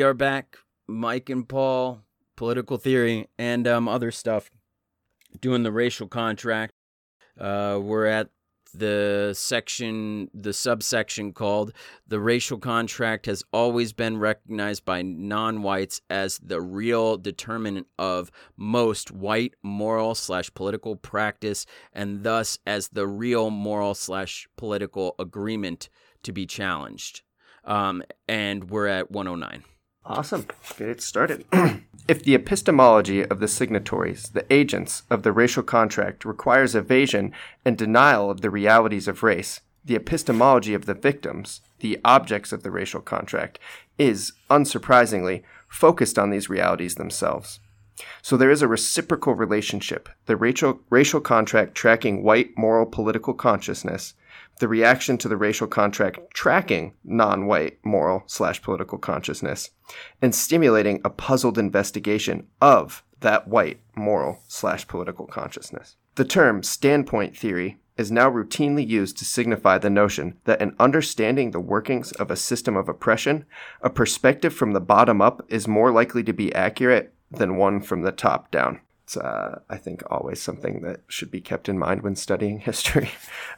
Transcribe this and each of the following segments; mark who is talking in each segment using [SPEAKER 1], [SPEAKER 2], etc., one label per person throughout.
[SPEAKER 1] We are back. Mike and Paul, political theory, and um, other stuff, doing the racial contract. Uh, we're at the section, the subsection called The Racial Contract has always been recognized by non whites as the real determinant of most white moral slash political practice, and thus as the real moral slash political agreement to be challenged um, and we're at 109.
[SPEAKER 2] Awesome. Get it started. if the epistemology of the signatories, the agents of the racial contract, requires evasion and denial of the realities of race, the epistemology of the victims, the objects of the racial contract, is, unsurprisingly, focused on these realities themselves. So there is a reciprocal relationship, the racial, racial contract tracking white moral political consciousness, the reaction to the racial contract tracking non-white moral slash political consciousness and stimulating a puzzled investigation of that white moral slash political consciousness. The term standpoint theory is now routinely used to signify the notion that in understanding the workings of a system of oppression, a perspective from the bottom up is more likely to be accurate than one from the top down. It's, uh, I think, always something that should be kept in mind when studying history.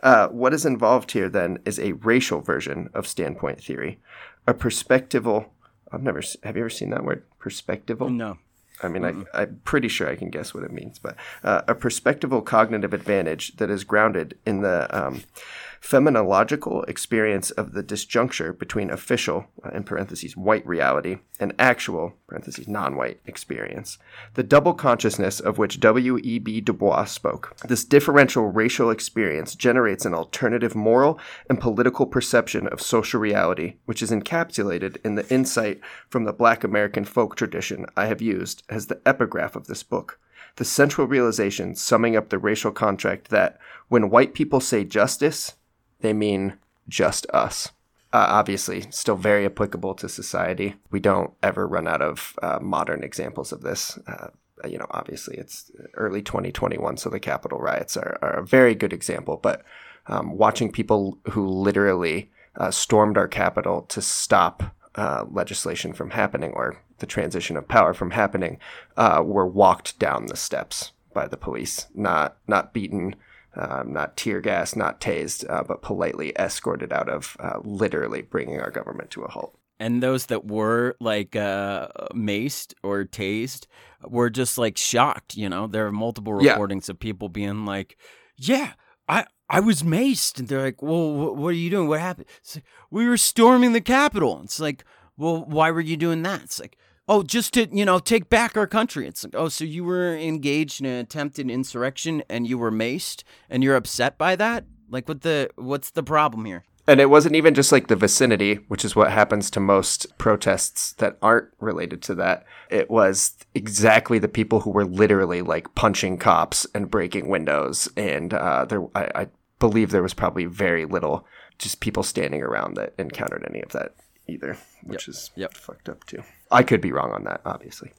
[SPEAKER 2] Uh, what is involved here, then, is a racial version of standpoint theory, a perspectival. I've never. Have you ever seen that word? Perspectival.
[SPEAKER 1] No.
[SPEAKER 2] I mean, I, am pretty sure I can guess what it means, but uh, a perspectival cognitive advantage that is grounded in the um, phenomenological experience of the disjuncture between official, uh, in parentheses, white reality, and actual, parentheses, non white experience. The double consciousness of which W.E.B. Du Bois spoke. This differential racial experience generates an alternative moral and political perception of social reality, which is encapsulated in the insight from the black American folk tradition I have used as the epigraph of this book the central realization summing up the racial contract that when white people say justice, they mean just us. Uh, obviously, still very applicable to society. We don't ever run out of uh, modern examples of this. Uh, you know, obviously, it's early 2021, so the Capitol riots are, are a very good example. But um, watching people who literally uh, stormed our Capitol to stop uh, legislation from happening or the transition of power from happening uh, were walked down the steps by the police, not not beaten um, not tear gas, not tased, uh, but politely escorted out of uh, literally bringing our government to a halt.
[SPEAKER 1] And those that were like uh, maced or tased were just like shocked. You know, there are multiple recordings yeah. of people being like, "Yeah, I I was maced," and they're like, "Well, what are you doing? What happened?" Like, we were storming the Capitol. It's like, well, why were you doing that? It's like, Oh, just to, you know, take back our country. It's like, oh, so you were engaged in an attempted insurrection and you were maced and you're upset by that? Like what the what's the problem here?
[SPEAKER 2] And it wasn't even just like the vicinity, which is what happens to most protests that aren't related to that. It was exactly the people who were literally like punching cops and breaking windows. And uh, there, I, I believe there was probably very little just people standing around that encountered any of that either, which
[SPEAKER 1] yep.
[SPEAKER 2] is
[SPEAKER 1] yep.
[SPEAKER 2] fucked up too. I could be wrong on that, obviously.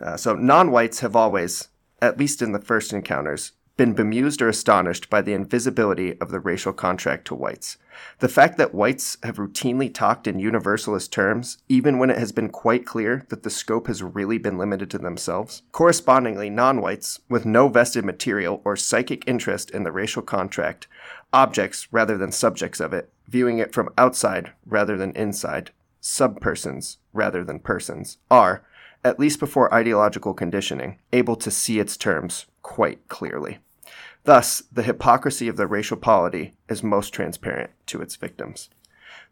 [SPEAKER 2] Uh, so non whites have always, at least in the first encounters, been bemused or astonished by the invisibility of the racial contract to whites. The fact that whites have routinely talked in universalist terms, even when it has been quite clear that the scope has really been limited to themselves. Correspondingly, non whites, with no vested material or psychic interest in the racial contract, objects rather than subjects of it, viewing it from outside rather than inside, subpersons rather than persons, are, at least before ideological conditioning, able to see its terms quite clearly. Thus, the hypocrisy of the racial polity is most transparent to its victims.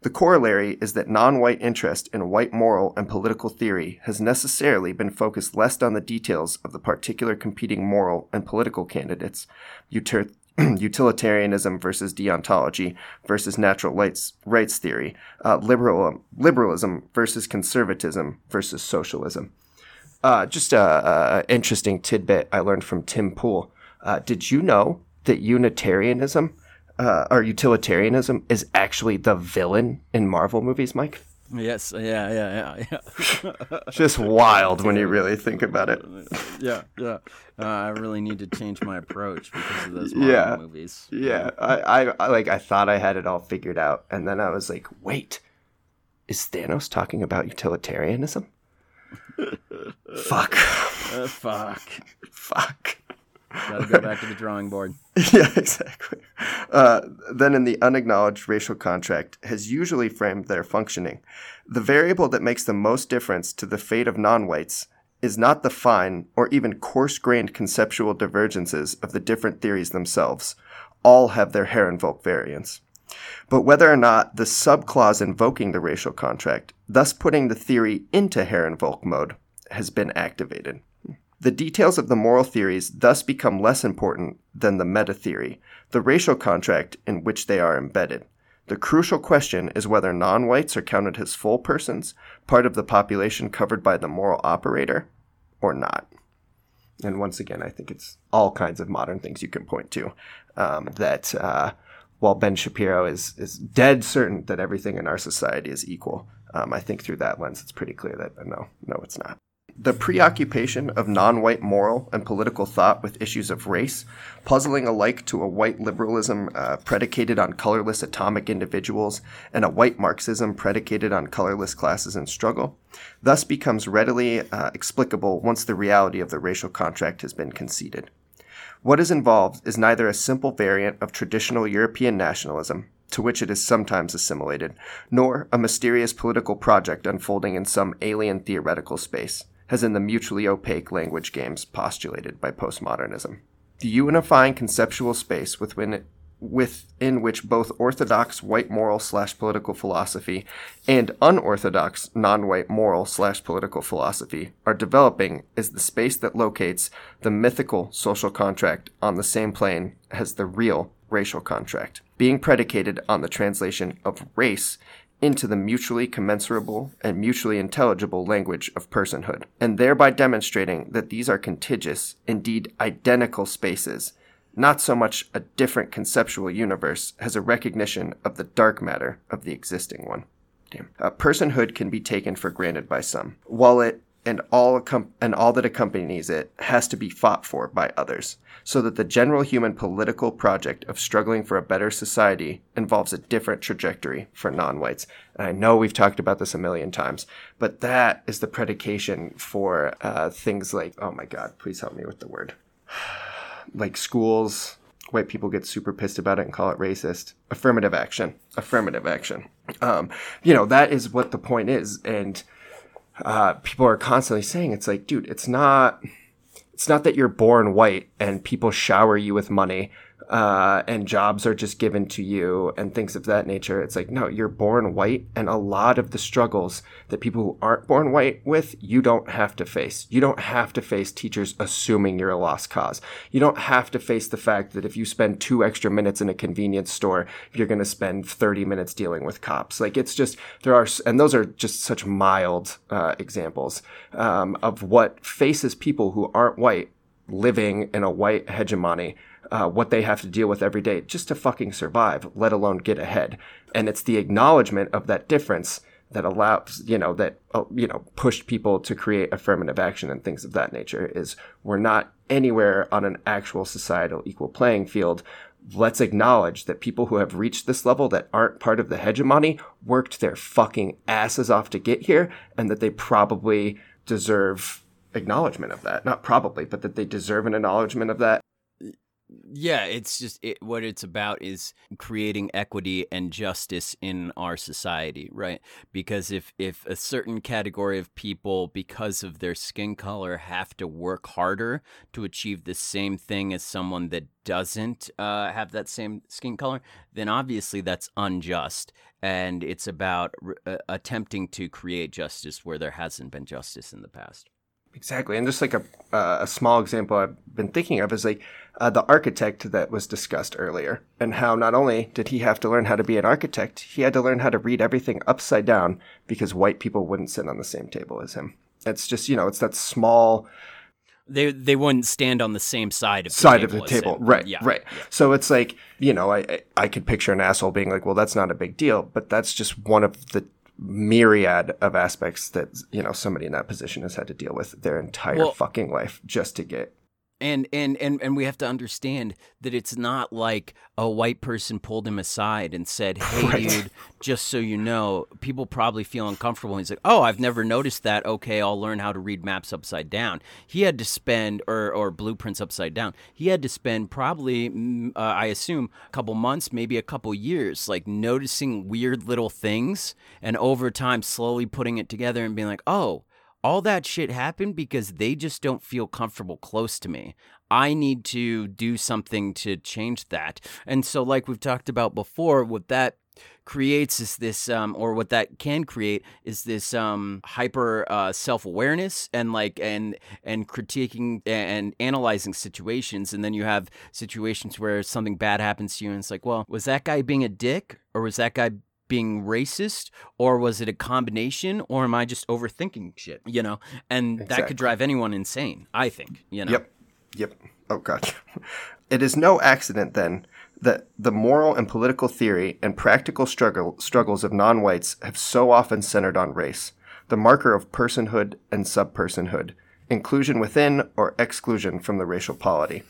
[SPEAKER 2] The corollary is that non white interest in white moral and political theory has necessarily been focused less on the details of the particular competing moral and political candidates, utilitarianism versus deontology versus natural rights, rights theory, uh, liberal, liberalism versus conservatism versus socialism. Uh, just a, a, interesting tidbit I learned from Tim Pool. Uh, did you know that Unitarianism uh, or utilitarianism is actually the villain in Marvel movies, Mike?
[SPEAKER 1] Yes, yeah, yeah, yeah,
[SPEAKER 2] yeah. Just wild when you really think about it.
[SPEAKER 1] Yeah, yeah. Uh, I really need to change my approach because of those Marvel
[SPEAKER 2] yeah,
[SPEAKER 1] movies.
[SPEAKER 2] Yeah, I, I, like I thought I had it all figured out, and then I was like, wait, Is Thanos talking about utilitarianism? Fuck.
[SPEAKER 1] Uh, fuck.
[SPEAKER 2] Fuck.
[SPEAKER 1] Gotta go back to the drawing board.
[SPEAKER 2] yeah, exactly. Uh, then, in the unacknowledged racial contract, has usually framed their functioning. The variable that makes the most difference to the fate of non whites is not the fine or even coarse grained conceptual divergences of the different theories themselves. All have their Herrenvolk variants. But whether or not the subclause invoking the racial contract, thus putting the theory into Herrenvolk mode, has been activated. The details of the moral theories thus become less important than the meta theory, the racial contract in which they are embedded. The crucial question is whether non whites are counted as full persons, part of the population covered by the moral operator, or not. And once again, I think it's all kinds of modern things you can point to. Um, that uh, while Ben Shapiro is, is dead certain that everything in our society is equal, um, I think through that lens, it's pretty clear that no, no, it's not. The preoccupation of non white moral and political thought with issues of race, puzzling alike to a white liberalism uh, predicated on colorless atomic individuals and a white Marxism predicated on colorless classes in struggle, thus becomes readily uh, explicable once the reality of the racial contract has been conceded. What is involved is neither a simple variant of traditional European nationalism, to which it is sometimes assimilated, nor a mysterious political project unfolding in some alien theoretical space as in the mutually opaque language games postulated by postmodernism. The unifying conceptual space within, it, within which both orthodox white moral slash political philosophy and unorthodox non white moral slash political philosophy are developing is the space that locates the mythical social contract on the same plane as the real racial contract, being predicated on the translation of race into the mutually commensurable and mutually intelligible language of personhood, and thereby demonstrating that these are contiguous, indeed identical spaces, not so much a different conceptual universe as a recognition of the dark matter of the existing one. Uh, personhood can be taken for granted by some, while it and all and all that accompanies it has to be fought for by others, so that the general human political project of struggling for a better society involves a different trajectory for non-whites. And I know we've talked about this a million times, but that is the predication for uh, things like oh my god, please help me with the word, like schools. White people get super pissed about it and call it racist. Affirmative action. Affirmative action. Um, you know that is what the point is, and uh, people are constantly saying it's like, dude, it's not, it's not that you're born white and people shower you with money uh, and jobs are just given to you and things of that nature. It's like, no, you're born white, and a lot of the struggles that people who aren't born white with, you don't have to face. You don't have to face teachers assuming you're a lost cause. You don't have to face the fact that if you spend two extra minutes in a convenience store, you're going to spend 30 minutes dealing with cops. Like, it's just, there are, and those are just such mild uh, examples um, of what faces people who aren't white living in a white hegemony uh, what they have to deal with every day just to fucking survive, let alone get ahead. And it's the acknowledgement of that difference that allows, you know, that, uh, you know, pushed people to create affirmative action and things of that nature is we're not anywhere on an actual societal equal playing field. Let's acknowledge that people who have reached this level that aren't part of the hegemony worked their fucking asses off to get here and that they probably deserve acknowledgement of that. Not probably, but that they deserve an acknowledgement of that
[SPEAKER 1] yeah, it's just it, what it's about is creating equity and justice in our society, right? Because if if a certain category of people, because of their skin color, have to work harder to achieve the same thing as someone that doesn't uh, have that same skin color, then obviously that's unjust. And it's about uh, attempting to create justice where there hasn't been justice in the past.
[SPEAKER 2] Exactly, and just like a uh, a small example I've been thinking of is like uh, the architect that was discussed earlier, and how not only did he have to learn how to be an architect, he had to learn how to read everything upside down because white people wouldn't sit on the same table as him. It's just you know it's that small.
[SPEAKER 1] They they wouldn't stand on the same side of the
[SPEAKER 2] side
[SPEAKER 1] table
[SPEAKER 2] of the table, right? Yeah, right. Yeah. So it's like you know I I could picture an asshole being like, well, that's not a big deal, but that's just one of the myriad of aspects that you know somebody in that position has had to deal with their entire well, fucking life just to get
[SPEAKER 1] And, and and and we have to understand that it's not like a white person pulled him aside and said, "Hey, right. dude, just so you know, people probably feel uncomfortable." And He's like, "Oh, I've never noticed that. Okay, I'll learn how to read maps upside down." He had to spend or or blueprints upside down. He had to spend probably, mm, uh, I assume, a couple months, maybe a couple years, like noticing weird little things, and over time, slowly putting it together and being like, "Oh." All that shit happened because they just don't feel comfortable close to me. I need to do something to change that. And so, like we've talked about before, what that creates is this um, or what that can create is this um, hyper uh, self-awareness and like and and critiquing and analyzing situations and then you have situations where something bad happens to you and it's like well was that guy being a dick or was that guy being racist or was it a combination or am I just overthinking shit, you know? And exactly. that could drive anyone insane, I think, you know.
[SPEAKER 2] Yep. Yep. Oh god. It is no accident then that the moral and political theory and practical struggle, struggles of non-whites have so often centered on race, the marker of personhood and subpersonhood, inclusion within or exclusion from the racial polity.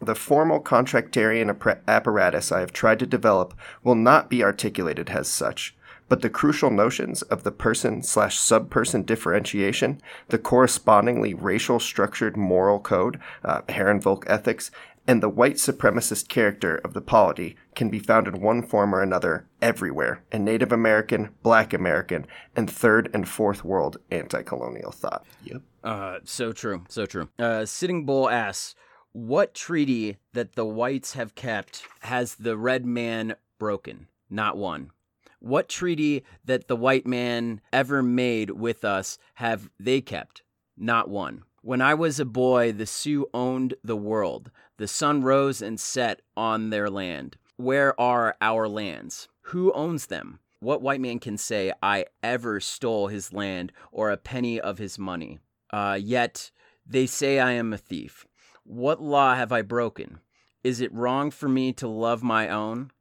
[SPEAKER 2] The formal contractarian apparatus I have tried to develop will not be articulated as such, but the crucial notions of the person slash subperson differentiation, the correspondingly racial structured moral code, uh, Herrenvolk ethics, and the white supremacist character of the polity can be found in one form or another everywhere in Native American, Black American, and Third and Fourth World anti colonial thought.
[SPEAKER 1] Yep. Uh, so true. So true. Uh, Sitting Bull asks, what treaty that the whites have kept has the red man broken? Not one. What treaty that the white man ever made with us have they kept? Not one. When I was a boy, the Sioux owned the world. The sun rose and set on their land. Where are our lands? Who owns them? What white man can say I ever stole his land or a penny of his money? Uh, yet they say I am a thief. What law have I broken? Is it wrong for me to love my own?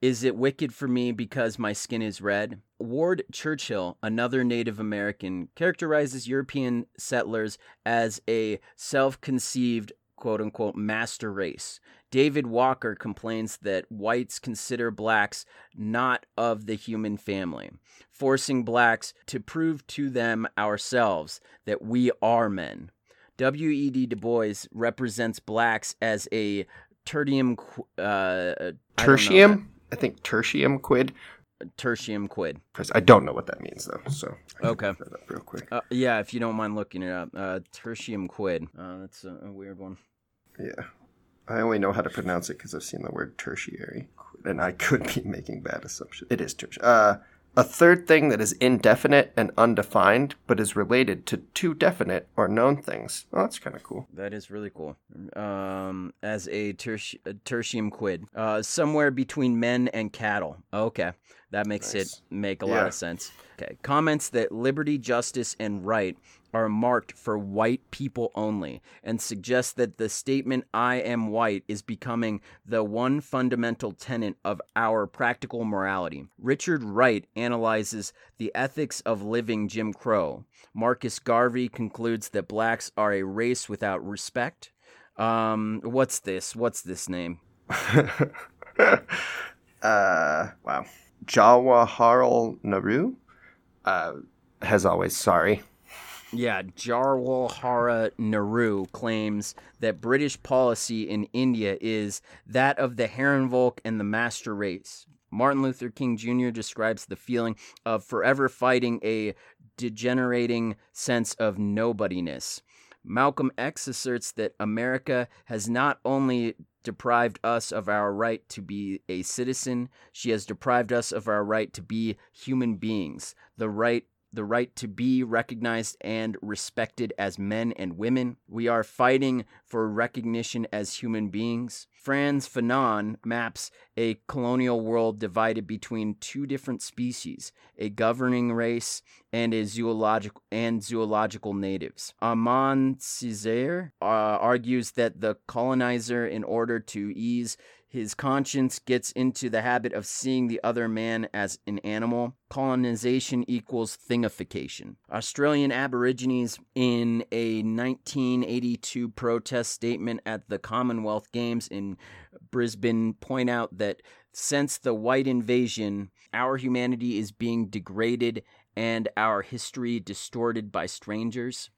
[SPEAKER 1] Is it wicked for me because my skin is red? Ward Churchill, another Native American, characterizes European settlers as a self conceived quote unquote master race. David Walker complains that whites consider blacks not of the human family, forcing blacks to prove to them ourselves that we are men. W.E.B. Du Bois represents blacks as a tertium. Uh,
[SPEAKER 2] tertium? I, I think tertium quid
[SPEAKER 1] tertium quid.
[SPEAKER 2] I don't know what that means though, so
[SPEAKER 1] okay,
[SPEAKER 2] real quick.
[SPEAKER 1] Uh, yeah, if you don't mind looking it up, uh, tertium quid. Uh, that's a, a, weird one.
[SPEAKER 2] Yeah. I only know how to pronounce it because I've seen the word tertiary, and I could be making bad assumptions. It is tertiary. Uh, a third thing that is indefinite and undefined, but is related to two definite or known things. Oh, that's kind of cool.
[SPEAKER 1] That is really cool. Um, as a, terti- a tertium quid, uh, somewhere between men and cattle. Okay, that makes nice. it make a yeah. lot of sense. Okay, comments that liberty, justice, and right are marked for white people only and suggest that the statement I am white is becoming the one fundamental tenet of our practical morality. Richard Wright analyzes the ethics of living Jim Crow. Marcus Garvey concludes that blacks are a race without respect. Um, what's this? What's this name?
[SPEAKER 2] uh, wow. Jawaharlal Nehru? Uh, as always, sorry.
[SPEAKER 1] Yeah, Jawaharlal Nehru claims that British policy in India is that of the Herrenvolk and the master race. Martin Luther King Jr. describes the feeling of forever fighting a degenerating sense of nobodiness. Malcolm X asserts that America has not only deprived us of our right to be a citizen, she has deprived us of our right to be human beings, the right the right to be recognized and respected as men and women. We are fighting for recognition as human beings. Frantz Fanon maps a colonial world divided between two different species, a governing race and a zoological and zoological natives. Armand Césaire uh, argues that the colonizer, in order to ease His conscience gets into the habit of seeing the other man as an animal. Colonization equals thingification. Australian Aborigines, in a 1982 protest statement at the Commonwealth Games in Brisbane, point out that since the white invasion, our humanity is being degraded and our history distorted by strangers.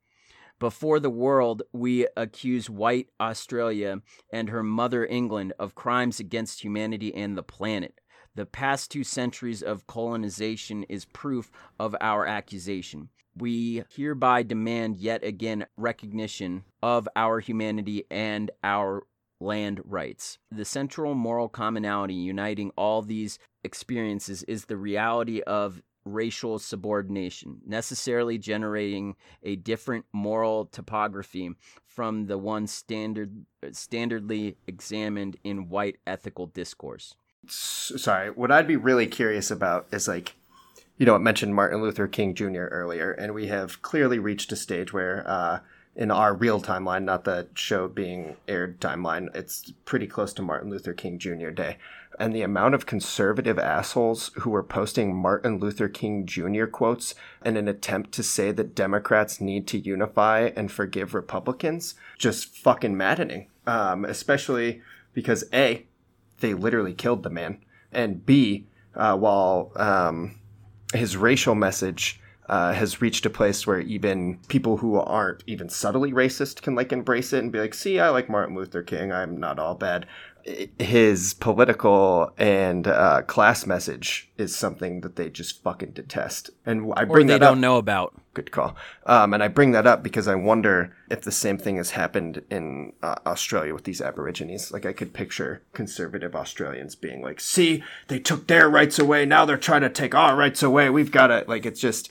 [SPEAKER 1] Before the world, we accuse white Australia and her mother England of crimes against humanity and the planet. The past two centuries of colonization is proof of our accusation. We hereby demand yet again recognition of our humanity and our land rights. The central moral commonality uniting all these experiences is the reality of racial subordination, necessarily generating a different moral topography from the one standard standardly examined in white ethical discourse.
[SPEAKER 2] Sorry, what I'd be really curious about is like you know, it mentioned Martin Luther King Jr. earlier, and we have clearly reached a stage where uh, in our real timeline, not the show being aired timeline, it's pretty close to Martin Luther King Jr. Day. And the amount of conservative assholes who were posting Martin Luther King Jr. quotes in an attempt to say that Democrats need to unify and forgive Republicans just fucking maddening. Um, especially because A, they literally killed the man, and B, uh, while um, his racial message uh, has reached a place where even people who aren't even subtly racist can like embrace it and be like, "See, I like Martin Luther King. I'm not all bad." His political and uh, class message is something that they just fucking detest, and I bring
[SPEAKER 1] or they
[SPEAKER 2] that
[SPEAKER 1] don't
[SPEAKER 2] up.
[SPEAKER 1] know about.
[SPEAKER 2] Good call. Um, and I bring that up because I wonder if the same thing has happened in uh, Australia with these Aborigines. Like, I could picture conservative Australians being like, see, they took their rights away. Now they're trying to take our rights away. We've got to, like, it's just,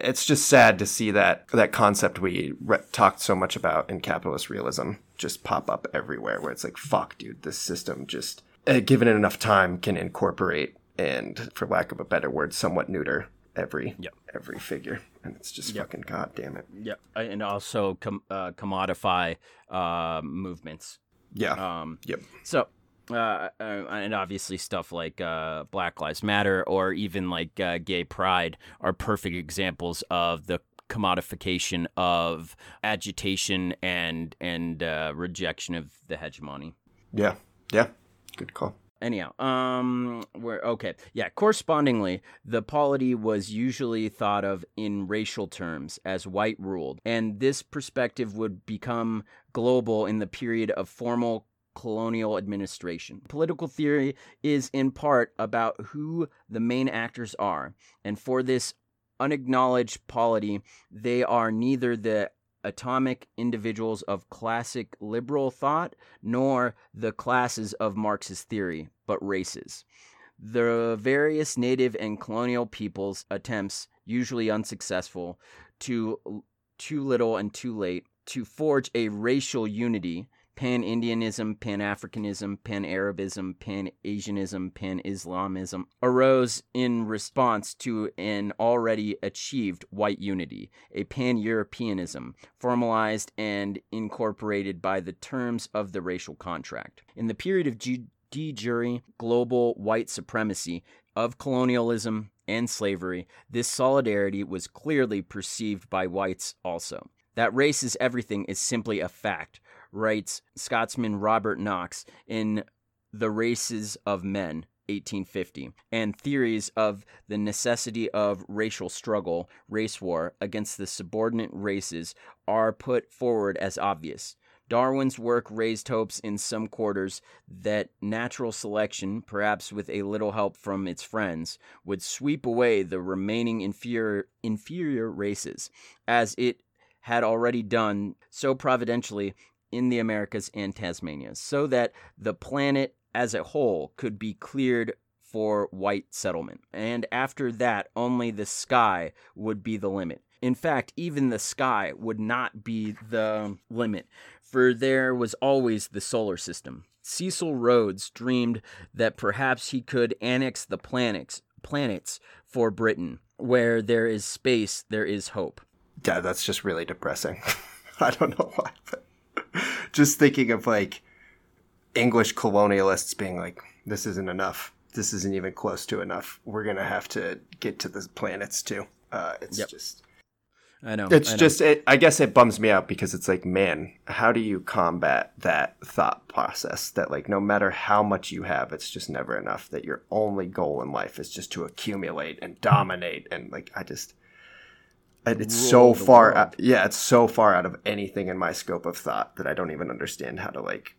[SPEAKER 2] it's just sad to see that, that concept we re- talked so much about in capitalist realism just pop up everywhere where it's like, fuck, dude, this system just, uh, given it enough time, can incorporate and, for lack of a better word, somewhat neuter every
[SPEAKER 1] Yep.
[SPEAKER 2] every figure, and it's just
[SPEAKER 1] Yep.
[SPEAKER 2] fucking god damn it.
[SPEAKER 1] Yeah, and also com- uh, commodify uh, movements.
[SPEAKER 2] Yeah.
[SPEAKER 1] Um,
[SPEAKER 2] yep.
[SPEAKER 1] So, uh, uh, and obviously stuff like uh, Black Lives Matter or even like uh, gay pride are perfect examples of the commodification of agitation and and uh, rejection of the hegemony.
[SPEAKER 2] Yeah. Yeah. Good call.
[SPEAKER 1] Anyhow, um, we're okay. Yeah, correspondingly, the polity was usually thought of in racial terms as white ruled, and this perspective would become global in the period of formal colonial administration. Political theory is in part about who the main actors are, and for this unacknowledged polity, they are neither the atomic individuals of classic liberal thought nor the classes of Marxist theory, but races. The various native and colonial peoples' attempts, usually unsuccessful, to too little and too late, to forge a racial unity Pan Indianism, Pan Africanism, Pan Arabism, Pan Asianism, Pan Islamism arose in response to an already achieved white unity, a Pan Europeanism, formalized and incorporated by the terms of the racial contract. In the period of de jure global white supremacy, of colonialism and slavery, this solidarity was clearly perceived by whites also. That race is everything is simply a fact writes Scotsman Robert Knox in The Races of Men, 1850, and theories of the necessity of racial struggle, race war, against the subordinate races are put forward as obvious. Darwin's work raised hopes in some quarters that natural selection, perhaps with a little help from its friends, would sweep away the remaining inferior, inferior races, as it had already done so providentially in the Americas and Tasmania, so that the planet as a whole could be cleared for white settlement. And after that, only the sky would be the limit. In fact, even the sky would not be the limit, for there was always the solar system. Cecil Rhodes dreamed that perhaps he could annex the planets, planets for Britain. Where there is space, there is hope.
[SPEAKER 2] Yeah, that's just really depressing. I don't know why, but just thinking of like English colonialists being like, this isn't enough. This isn't even close to enough. We're gonna have to get to the planets too. Uh, it's
[SPEAKER 1] Yep.
[SPEAKER 2] just
[SPEAKER 1] I know.
[SPEAKER 2] it's
[SPEAKER 1] I know.
[SPEAKER 2] just it, i guess it bums me out because it's like man how do you combat that thought process that like no matter how much you have it's just never enough that your only goal in life is just to accumulate and dominate and like i just it's so far out, yeah it's so far out of anything in my scope of thought that i don't even understand how to like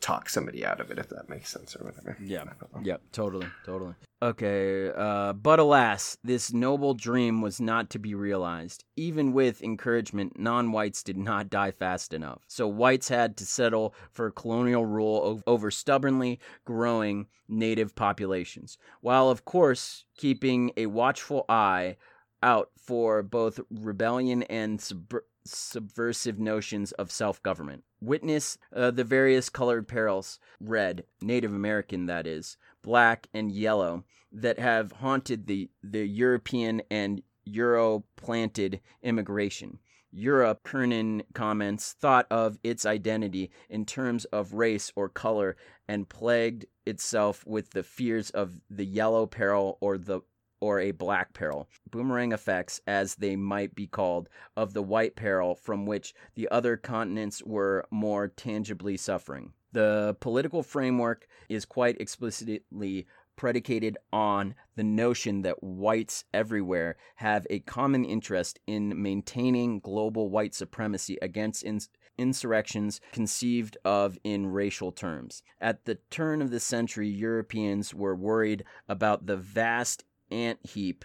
[SPEAKER 2] talk somebody out of it if that makes sense or whatever
[SPEAKER 1] Yeah. Yep, totally, totally. Okay, uh, but alas, this noble dream was not to be realized. Even with encouragement, non whites did not die fast enough. So whites had to settle for colonial rule over stubbornly growing native populations, while, of course, keeping a watchful eye out for both rebellion and sub- subversive notions of self government. Witness uh, the various colored perils red, Native American, that is, black, and yellow that have haunted the, the European and Euro planted immigration. Europe, Kiernan comments, thought of its identity in terms of race or color and plagued itself with the fears of the yellow peril or the or a black peril, boomerang effects, as they might be called, of the white peril from which the other continents were more tangibly suffering. The political framework is quite explicitly predicated on the notion that whites everywhere have a common interest in maintaining global white supremacy against ins- insurrections conceived of in racial terms. At the turn of the century, Europeans were worried about the vast ant heap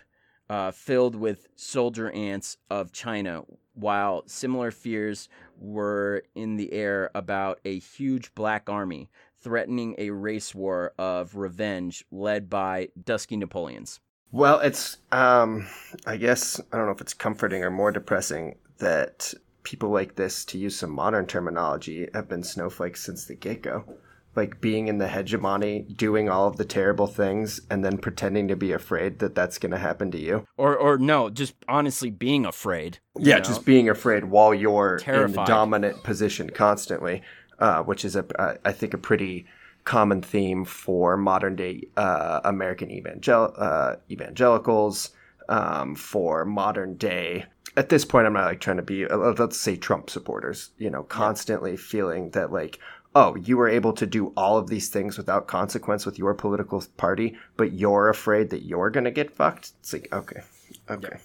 [SPEAKER 1] uh, filled with soldier ants of China, while similar fears were in the air about a huge black army threatening a race war of revenge led by dusky Napoleons.
[SPEAKER 2] Well, it's um I guess I don't know if it's comforting or more depressing that people like this to use some modern terminology have been snowflakes since the get-go. Like being in the hegemony, doing all of the terrible things and then pretending to be afraid that that's going to happen to you.
[SPEAKER 1] Or, or no, just honestly being afraid.
[SPEAKER 2] Yeah,
[SPEAKER 1] know?
[SPEAKER 2] just being afraid while you're in the dominant position constantly, uh, which is a uh, I think a pretty common theme for modern day uh, American evangel- uh, evangelicals. Um, for modern day, at this point, I'm not like trying to be uh, let's say Trump supporters. You know, constantly feeling that like. Oh, you were able to do all of these things without consequence with your political party, but you're afraid that you're going to get fucked? It's like, okay, okay.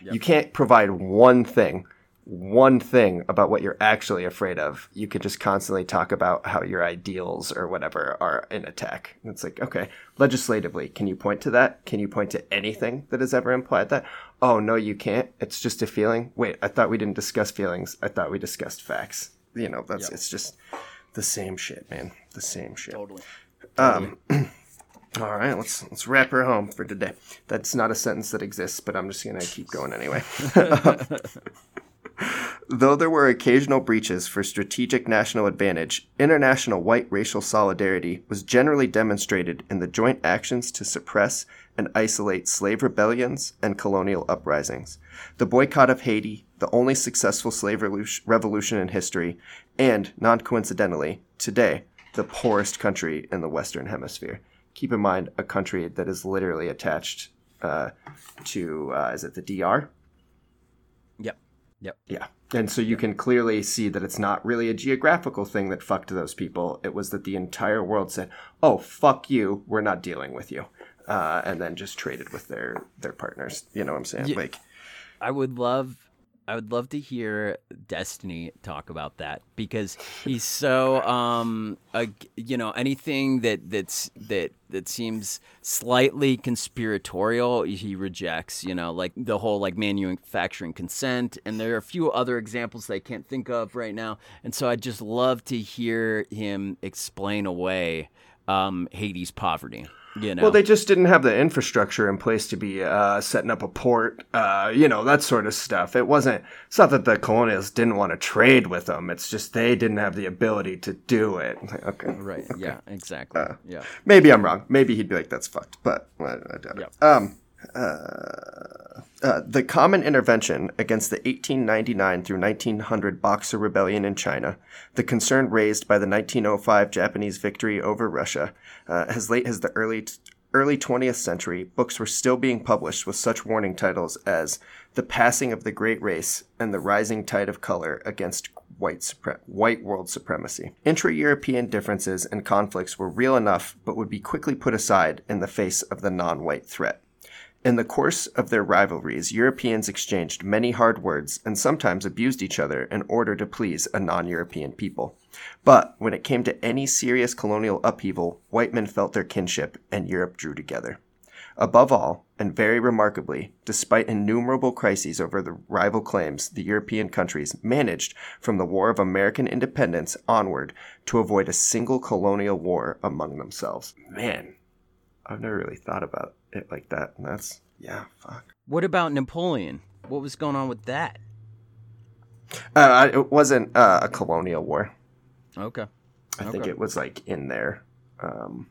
[SPEAKER 2] You can't provide one thing, one thing about what you're actually afraid of. You can just constantly talk about how your ideals or whatever are in attack. And it's like, okay, legislatively, can you point to that? Can you point to anything that has ever implied that? Oh, no, you can't. It's just a feeling. Wait, I thought we didn't discuss feelings. I thought we discussed facts. You know, that's it's just the same shit, man. The same shit.
[SPEAKER 1] Totally.
[SPEAKER 2] Um, all right, let's let's wrap her home for today. That's not a sentence that exists, but I'm just gonna keep going anyway. Though there were occasional breaches for strategic national advantage, international white racial solidarity was generally demonstrated in the joint actions to suppress and isolate slave rebellions and colonial uprisings, the boycott of Haiti, the only successful slave revolution in history, and, non coincidentally, today, the poorest country in the Western Hemisphere. Keep in mind, a country that is literally attached uh, to, uh, is it the DR?
[SPEAKER 1] Yep. Yep.
[SPEAKER 2] Yeah. And so you can clearly see that it's not really a geographical thing that fucked those people. It was that the entire world said, "Oh, fuck you, we're not dealing with you," uh, and then just traded with their their partners. You know what I'm saying?
[SPEAKER 1] Yeah.
[SPEAKER 2] Like,
[SPEAKER 1] I would love I would love to hear Destiny talk about that because he's so um ag- you know anything that that's that that seems slightly conspiratorial he rejects you know like the whole like manufacturing consent. And there are a few other examples that I can't think of right now. And so I'd just love to hear him explain away um Haiti's poverty you know
[SPEAKER 2] well, they just didn't have the infrastructure in place to be uh, setting up a port, uh, you know, that sort of stuff. It wasn't. It's not that the colonials didn't want to trade with them. It's just they didn't have the ability to do it. Okay,
[SPEAKER 1] right yeah exactly yeah
[SPEAKER 2] Maybe I'm wrong. Maybe he'd be like, "That's fucked," but I, I doubt
[SPEAKER 1] Yep.
[SPEAKER 2] it. Um, uh, Uh, the common intervention against the 1899 through 1900 Boxer Rebellion in China, the concern raised by the 1905 Japanese victory over Russia, uh, as late as the early t- early 20th century, books were still being published with such warning titles as The Passing of the Great Race and The Rising Tide of Color Against White, Supre- white World Supremacy. Intra European differences and conflicts were real enough, but would be quickly put aside in the face of the non white threat. In the course of their rivalries, Europeans exchanged many hard words and sometimes abused each other in order to please a non European people. But when it came to any serious colonial upheaval, white men felt their kinship and Europe drew together. Above all, and very remarkably, despite innumerable crises over the rival claims, the European countries managed from the War of American Independence onward to avoid a single colonial war among themselves. Man, I've never really thought about it like that. And that's, yeah, fuck.
[SPEAKER 1] What about Napoleon? What was going on with that?
[SPEAKER 2] Uh, it wasn't uh, a colonial war.
[SPEAKER 1] Okay.
[SPEAKER 2] I think it was like in there. Um,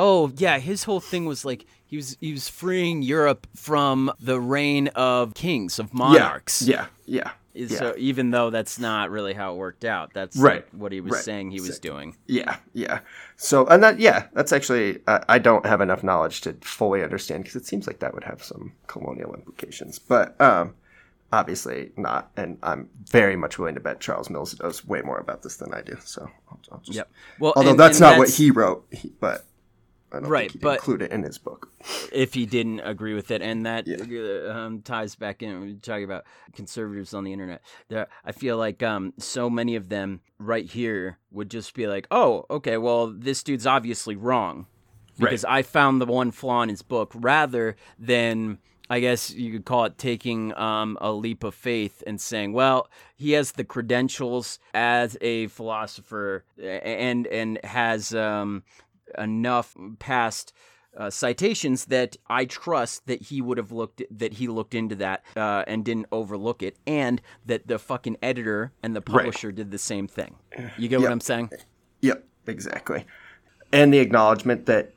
[SPEAKER 1] Oh yeah, his whole thing was like he was he was freeing Europe from the reign of kings of monarchs.
[SPEAKER 2] Yeah, yeah,
[SPEAKER 1] Is-
[SPEAKER 2] yeah.
[SPEAKER 1] So even though that's not really how it worked out, that's
[SPEAKER 2] Right,
[SPEAKER 1] like, what he was
[SPEAKER 2] right.
[SPEAKER 1] saying he was
[SPEAKER 2] Sick.
[SPEAKER 1] doing.
[SPEAKER 2] Yeah, yeah. So, and that, yeah, that's actually, uh, I don't have enough knowledge to fully understand because it seems like that would have some colonial implications, but um, obviously not. And I'm very much willing to bet Charles Mills knows way more about this than I do. So, I'll, I'll just,
[SPEAKER 1] Yep. Well,
[SPEAKER 2] although
[SPEAKER 1] and-
[SPEAKER 2] that's
[SPEAKER 1] and
[SPEAKER 2] not what he wrote, he, but I don't
[SPEAKER 1] Right,
[SPEAKER 2] think he'd
[SPEAKER 1] but-
[SPEAKER 2] include it in his book.
[SPEAKER 1] if he didn't agree with it, and that
[SPEAKER 2] Yeah.
[SPEAKER 1] uh, um, ties back in. We're talking about conservatives on the internet. There, I feel like um, so many of them right here would just be like, "Oh, okay, well, this dude's obviously wrong," because I found the one flaw in his book, rather than. I guess you could call it taking um, a leap of faith and saying, "Well, he has the credentials as a philosopher, and and has um, enough past uh, citations that I trust that he would have looked that he looked into that uh, and didn't overlook it, and that the fucking editor and the publisher did the same thing. You get what I'm saying?
[SPEAKER 2] Yep, exactly. And the acknowledgement that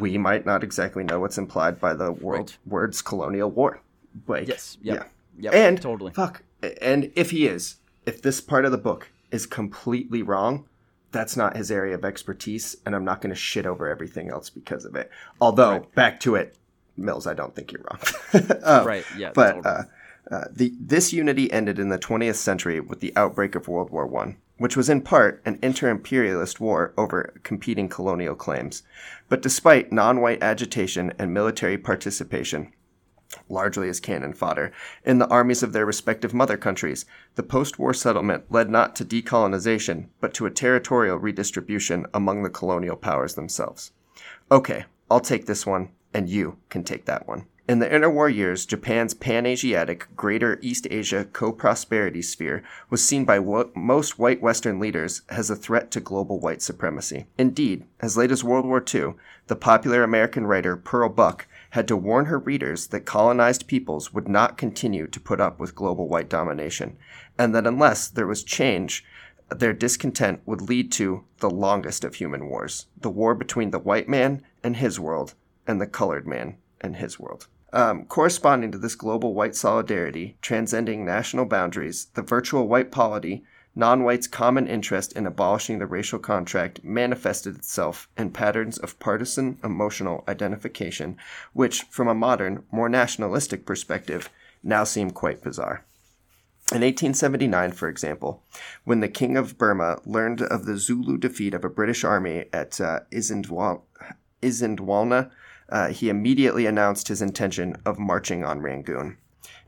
[SPEAKER 2] we might not exactly know what's implied by the world
[SPEAKER 1] Right.
[SPEAKER 2] words colonial war. Like,
[SPEAKER 1] Yes. Yep.
[SPEAKER 2] yeah.
[SPEAKER 1] Yep.
[SPEAKER 2] and
[SPEAKER 1] totally.
[SPEAKER 2] fuck. And if he is, if this part of the book is completely wrong, that's not his area of expertise, and I'm not going to shit over everything else because of it. Although, back to it, Mills, I don't think you're wrong. Um,
[SPEAKER 1] Right. Yeah.
[SPEAKER 2] but
[SPEAKER 1] totally.
[SPEAKER 2] uh, uh, the this unity ended in the 20th century with the outbreak of World War One, which was in part an inter-imperialist war over competing colonial claims. But despite non-white agitation and military participation, largely as cannon fodder, in the armies of their respective mother countries, the post-war settlement led not to decolonization, but to a territorial redistribution among the colonial powers themselves. Okay, I'll take this one, and you can take that one. In the interwar years, Japan's Pan Asiatic Greater East Asia co prosperity sphere was seen by wo- most white Western leaders as a threat to global white supremacy. Indeed, as late as World War II, the popular American writer Pearl Buck had to warn her readers that colonized peoples would not continue to put up with global white domination, and that unless there was change, their discontent would lead to the longest of human wars the war between the white man and his world, and the colored man and his world. Um, corresponding to this global white solidarity, transcending national boundaries, the virtual white polity, non whites' common interest in abolishing the racial contract manifested itself in patterns of partisan emotional identification, which, from a modern, more nationalistic perspective, now seem quite bizarre. In 1879, for example, when the King of Burma learned of the Zulu defeat of a British army at uh, uh, he immediately announced his intention of marching on Rangoon.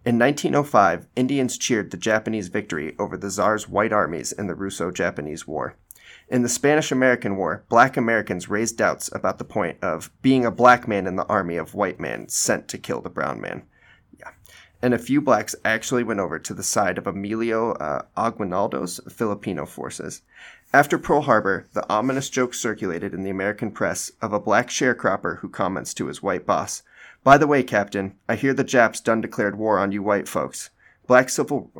[SPEAKER 2] In 1905, Indians cheered the Japanese victory over the Tsar's white armies in the Russo Japanese War. In the Spanish American War, black Americans raised doubts about the point of being a black man in the army of white men sent to kill the brown man and a few blacks actually went over to the side of Emilio uh, Aguinaldo's Filipino forces. After Pearl Harbor, the ominous joke circulated in the American press of a black sharecropper who comments to his white boss, By the way, Captain, I hear the Japs done declared war on you white folks. Black civil,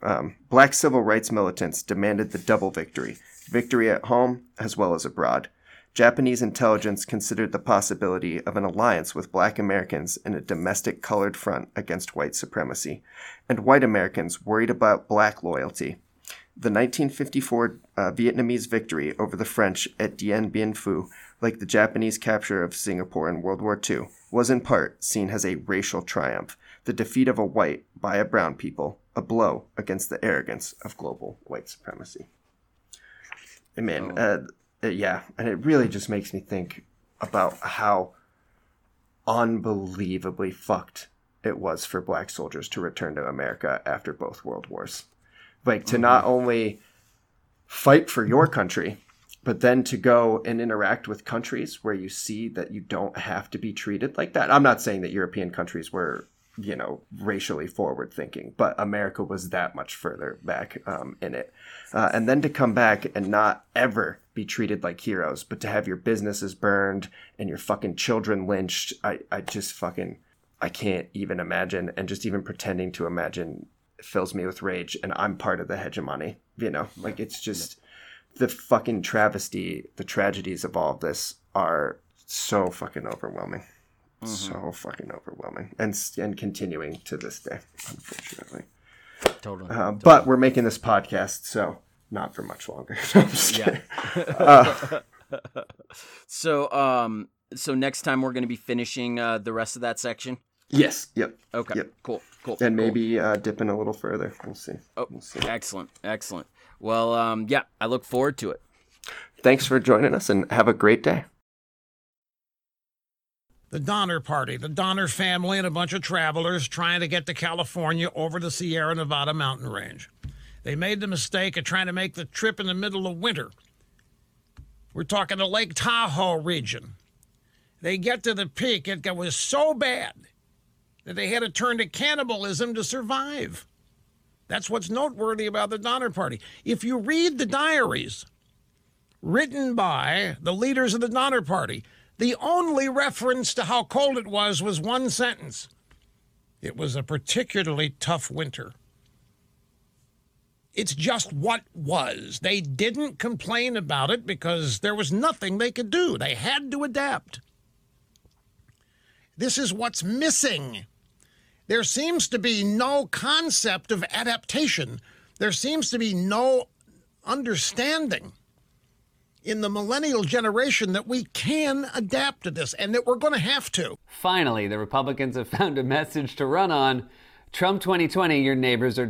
[SPEAKER 2] um, black civil rights militants demanded the double victory, victory at home as well as abroad. Japanese intelligence considered the possibility of an alliance with black Americans in a domestic colored front against white supremacy, and white Americans worried about black loyalty. The 1954 uh, Vietnamese victory over the French at Dien Bien Phu, like the Japanese capture of Singapore in World War II, was in part seen as a racial triumph, the defeat of a white by a brown people, a blow against the arrogance of global white supremacy. And man,
[SPEAKER 1] Oh.
[SPEAKER 2] uh, uh, yeah, and it really just makes me think about how unbelievably fucked it was for black soldiers to return to America after both world wars. Like to not only fight for your country, but then to go and interact with countries where you see that you don't have to be treated like that. I'm not saying that European countries were, you know, racially forward thinking, but America was that much further back um, in it. Uh, and then to come back and not ever be treated like heroes, but to have your businesses burned and your fucking children lynched. I, I just fucking, I can't even imagine. And just even pretending to imagine fills me with rage. And I'm part of the hegemony, you know, like it's just the fucking travesty, the tragedies of all of this are so fucking overwhelming. So fucking overwhelming, and and continuing to this day, unfortunately.
[SPEAKER 1] Totally.
[SPEAKER 2] Uh, but we're making this podcast, so not for much longer.
[SPEAKER 1] Yeah.
[SPEAKER 2] Uh,
[SPEAKER 1] so, um, so next time we're going to be finishing uh, the rest of that section.
[SPEAKER 2] yes. Yep.
[SPEAKER 1] Okay.
[SPEAKER 2] Yep.
[SPEAKER 1] Cool. Cool.
[SPEAKER 2] And
[SPEAKER 1] cool.
[SPEAKER 2] maybe uh, dipping a little further. We'll see.
[SPEAKER 1] Oh,
[SPEAKER 2] We'll see.
[SPEAKER 1] excellent. Excellent. Well, um, yeah, I look forward to it.
[SPEAKER 2] Thanks for joining us, and have a great day.
[SPEAKER 3] the Donner Party, the Donner family, and a bunch of travelers trying to get to California over the Sierra Nevada mountain range. They made the mistake of trying to make the trip in the middle of winter. We're talking the Lake Tahoe region. They get to the peak, it was so bad that they had to turn to cannibalism to survive. That's what's noteworthy about the Donner Party. If you read the diaries, written by the leaders of the Donner Party. The only reference to how cold it was was one sentence. It was a particularly tough winter. It's just what was. They didn't complain about it because there was nothing they could do. They had to adapt. This is what's missing. There seems to be no concept of adaptation. There seems to be no understanding in the millennial generation that we can adapt to this and that we're going to have to.
[SPEAKER 4] Finally, the Republicans have found a message to run on. Trump 2020, your neighbors are